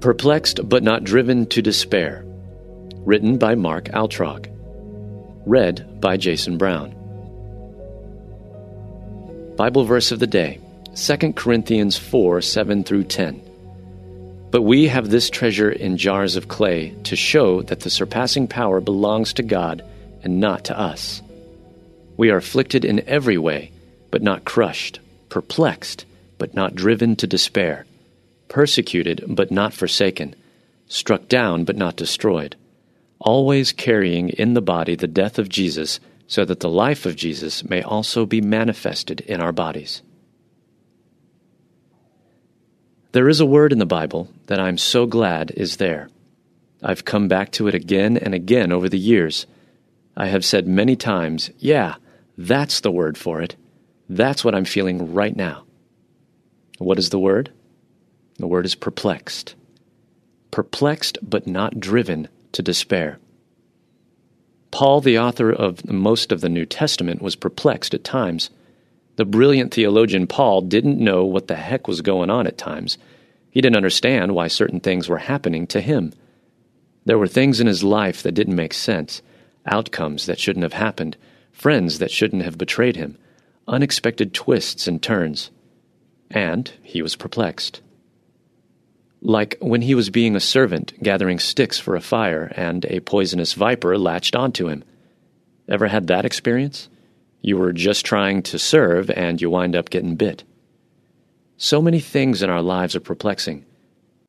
Perplexed but Not Driven to Despair. Written by Mark Altrogge. Read by Jason Brown. Bible verse of the day 2 Corinthians 4 7 through 10. But we have this treasure in jars of clay to show that the surpassing power belongs to God and not to us. We are afflicted in every way, but not crushed, perplexed, but not driven to despair persecuted but not forsaken, struck down but not destroyed, always carrying in the body the death of Jesus, so that the life of Jesus may also be manifested in our bodies. There is a word in the Bible that I'm so glad is there. I've come back to it again and again over the years. I have said many times, yeah, that's the word for it. That's what I'm feeling right now. What is the word? The word is perplexed. Perplexed but not driven to despair. Paul, the author of most of the New Testament, was perplexed at times. The brilliant theologian Paul didn't know what the heck was going on at times. He didn't understand why certain things were happening to him. There were things in his life that didn't make sense, outcomes that shouldn't have happened, friends that shouldn't have betrayed him, unexpected twists and turns. And he was perplexed like when he was being a servant gathering sticks for a fire and a poisonous viper latched onto him. Ever had that experience? You were just trying to serve and you wind up getting bit. So many things in our lives are perplexing.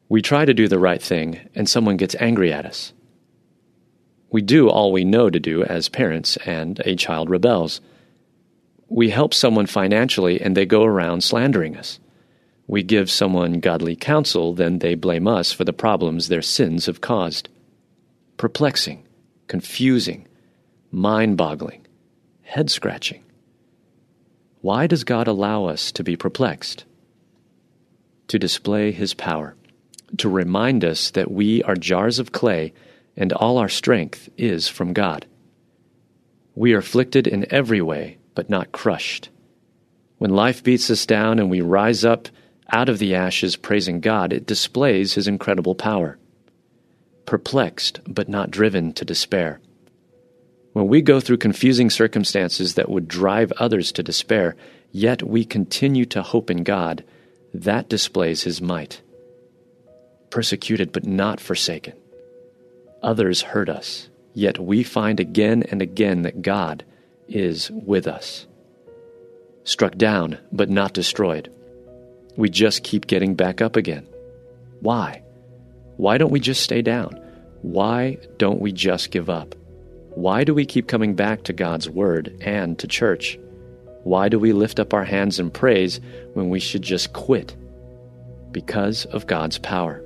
We try to do the right thing and someone gets angry at us. We do all we know to do as parents and a child rebels. We help someone financially and they go around slandering us we give someone godly counsel, then they blame us for the problems their sins have caused. Perplexing, confusing, mind boggling, head scratching. Why does God allow us to be perplexed? To display His power, to remind us that we are jars of clay and all our strength is from God. We are afflicted in every way, but not crushed. When life beats us down and we rise up out of the ashes praising God, it displays his incredible power. Perplexed, but not driven to despair. When we go through confusing circumstances that would drive others to despair, yet we continue to hope in God, that displays his might. Persecuted, but not forsaken. Others hurt us, yet we find again and again that God is with us. Struck down, but not destroyed we just keep getting back up again. Why? Why don't we just stay down? Why don't we just give up? Why do we keep coming back to God's Word and to church? Why do we lift up our hands in praise when we should just quit? Because of God's power.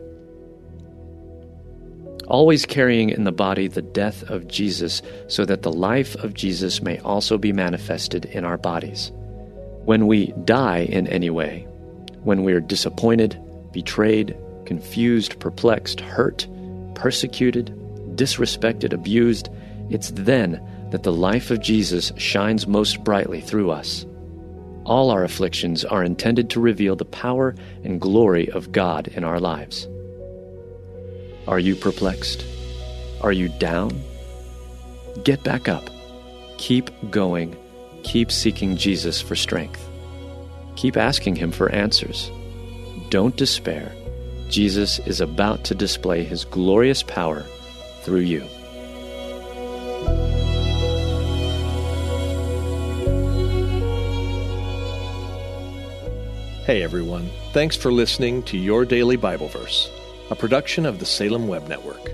Always carrying in the body the death of Jesus, so that the life of Jesus may also be manifested in our bodies. When we die in any way, when we are disappointed, betrayed, confused, perplexed, hurt, persecuted, disrespected, abused, it's then that the life of Jesus shines most brightly through us. All our afflictions are intended to reveal the power and glory of God in our lives. Are you perplexed? Are you down? Get back up. Keep going. Keep seeking Jesus for strength. Keep asking Him for answers. Don't despair. Jesus is about to display His glorious power through you. Hey everyone, thanks for listening to Your Daily Bible Verse, a production of the Salem Web Network.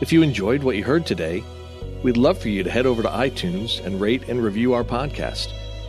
If you enjoyed what you heard today, we'd love for you to head over to iTunes and rate and review our podcast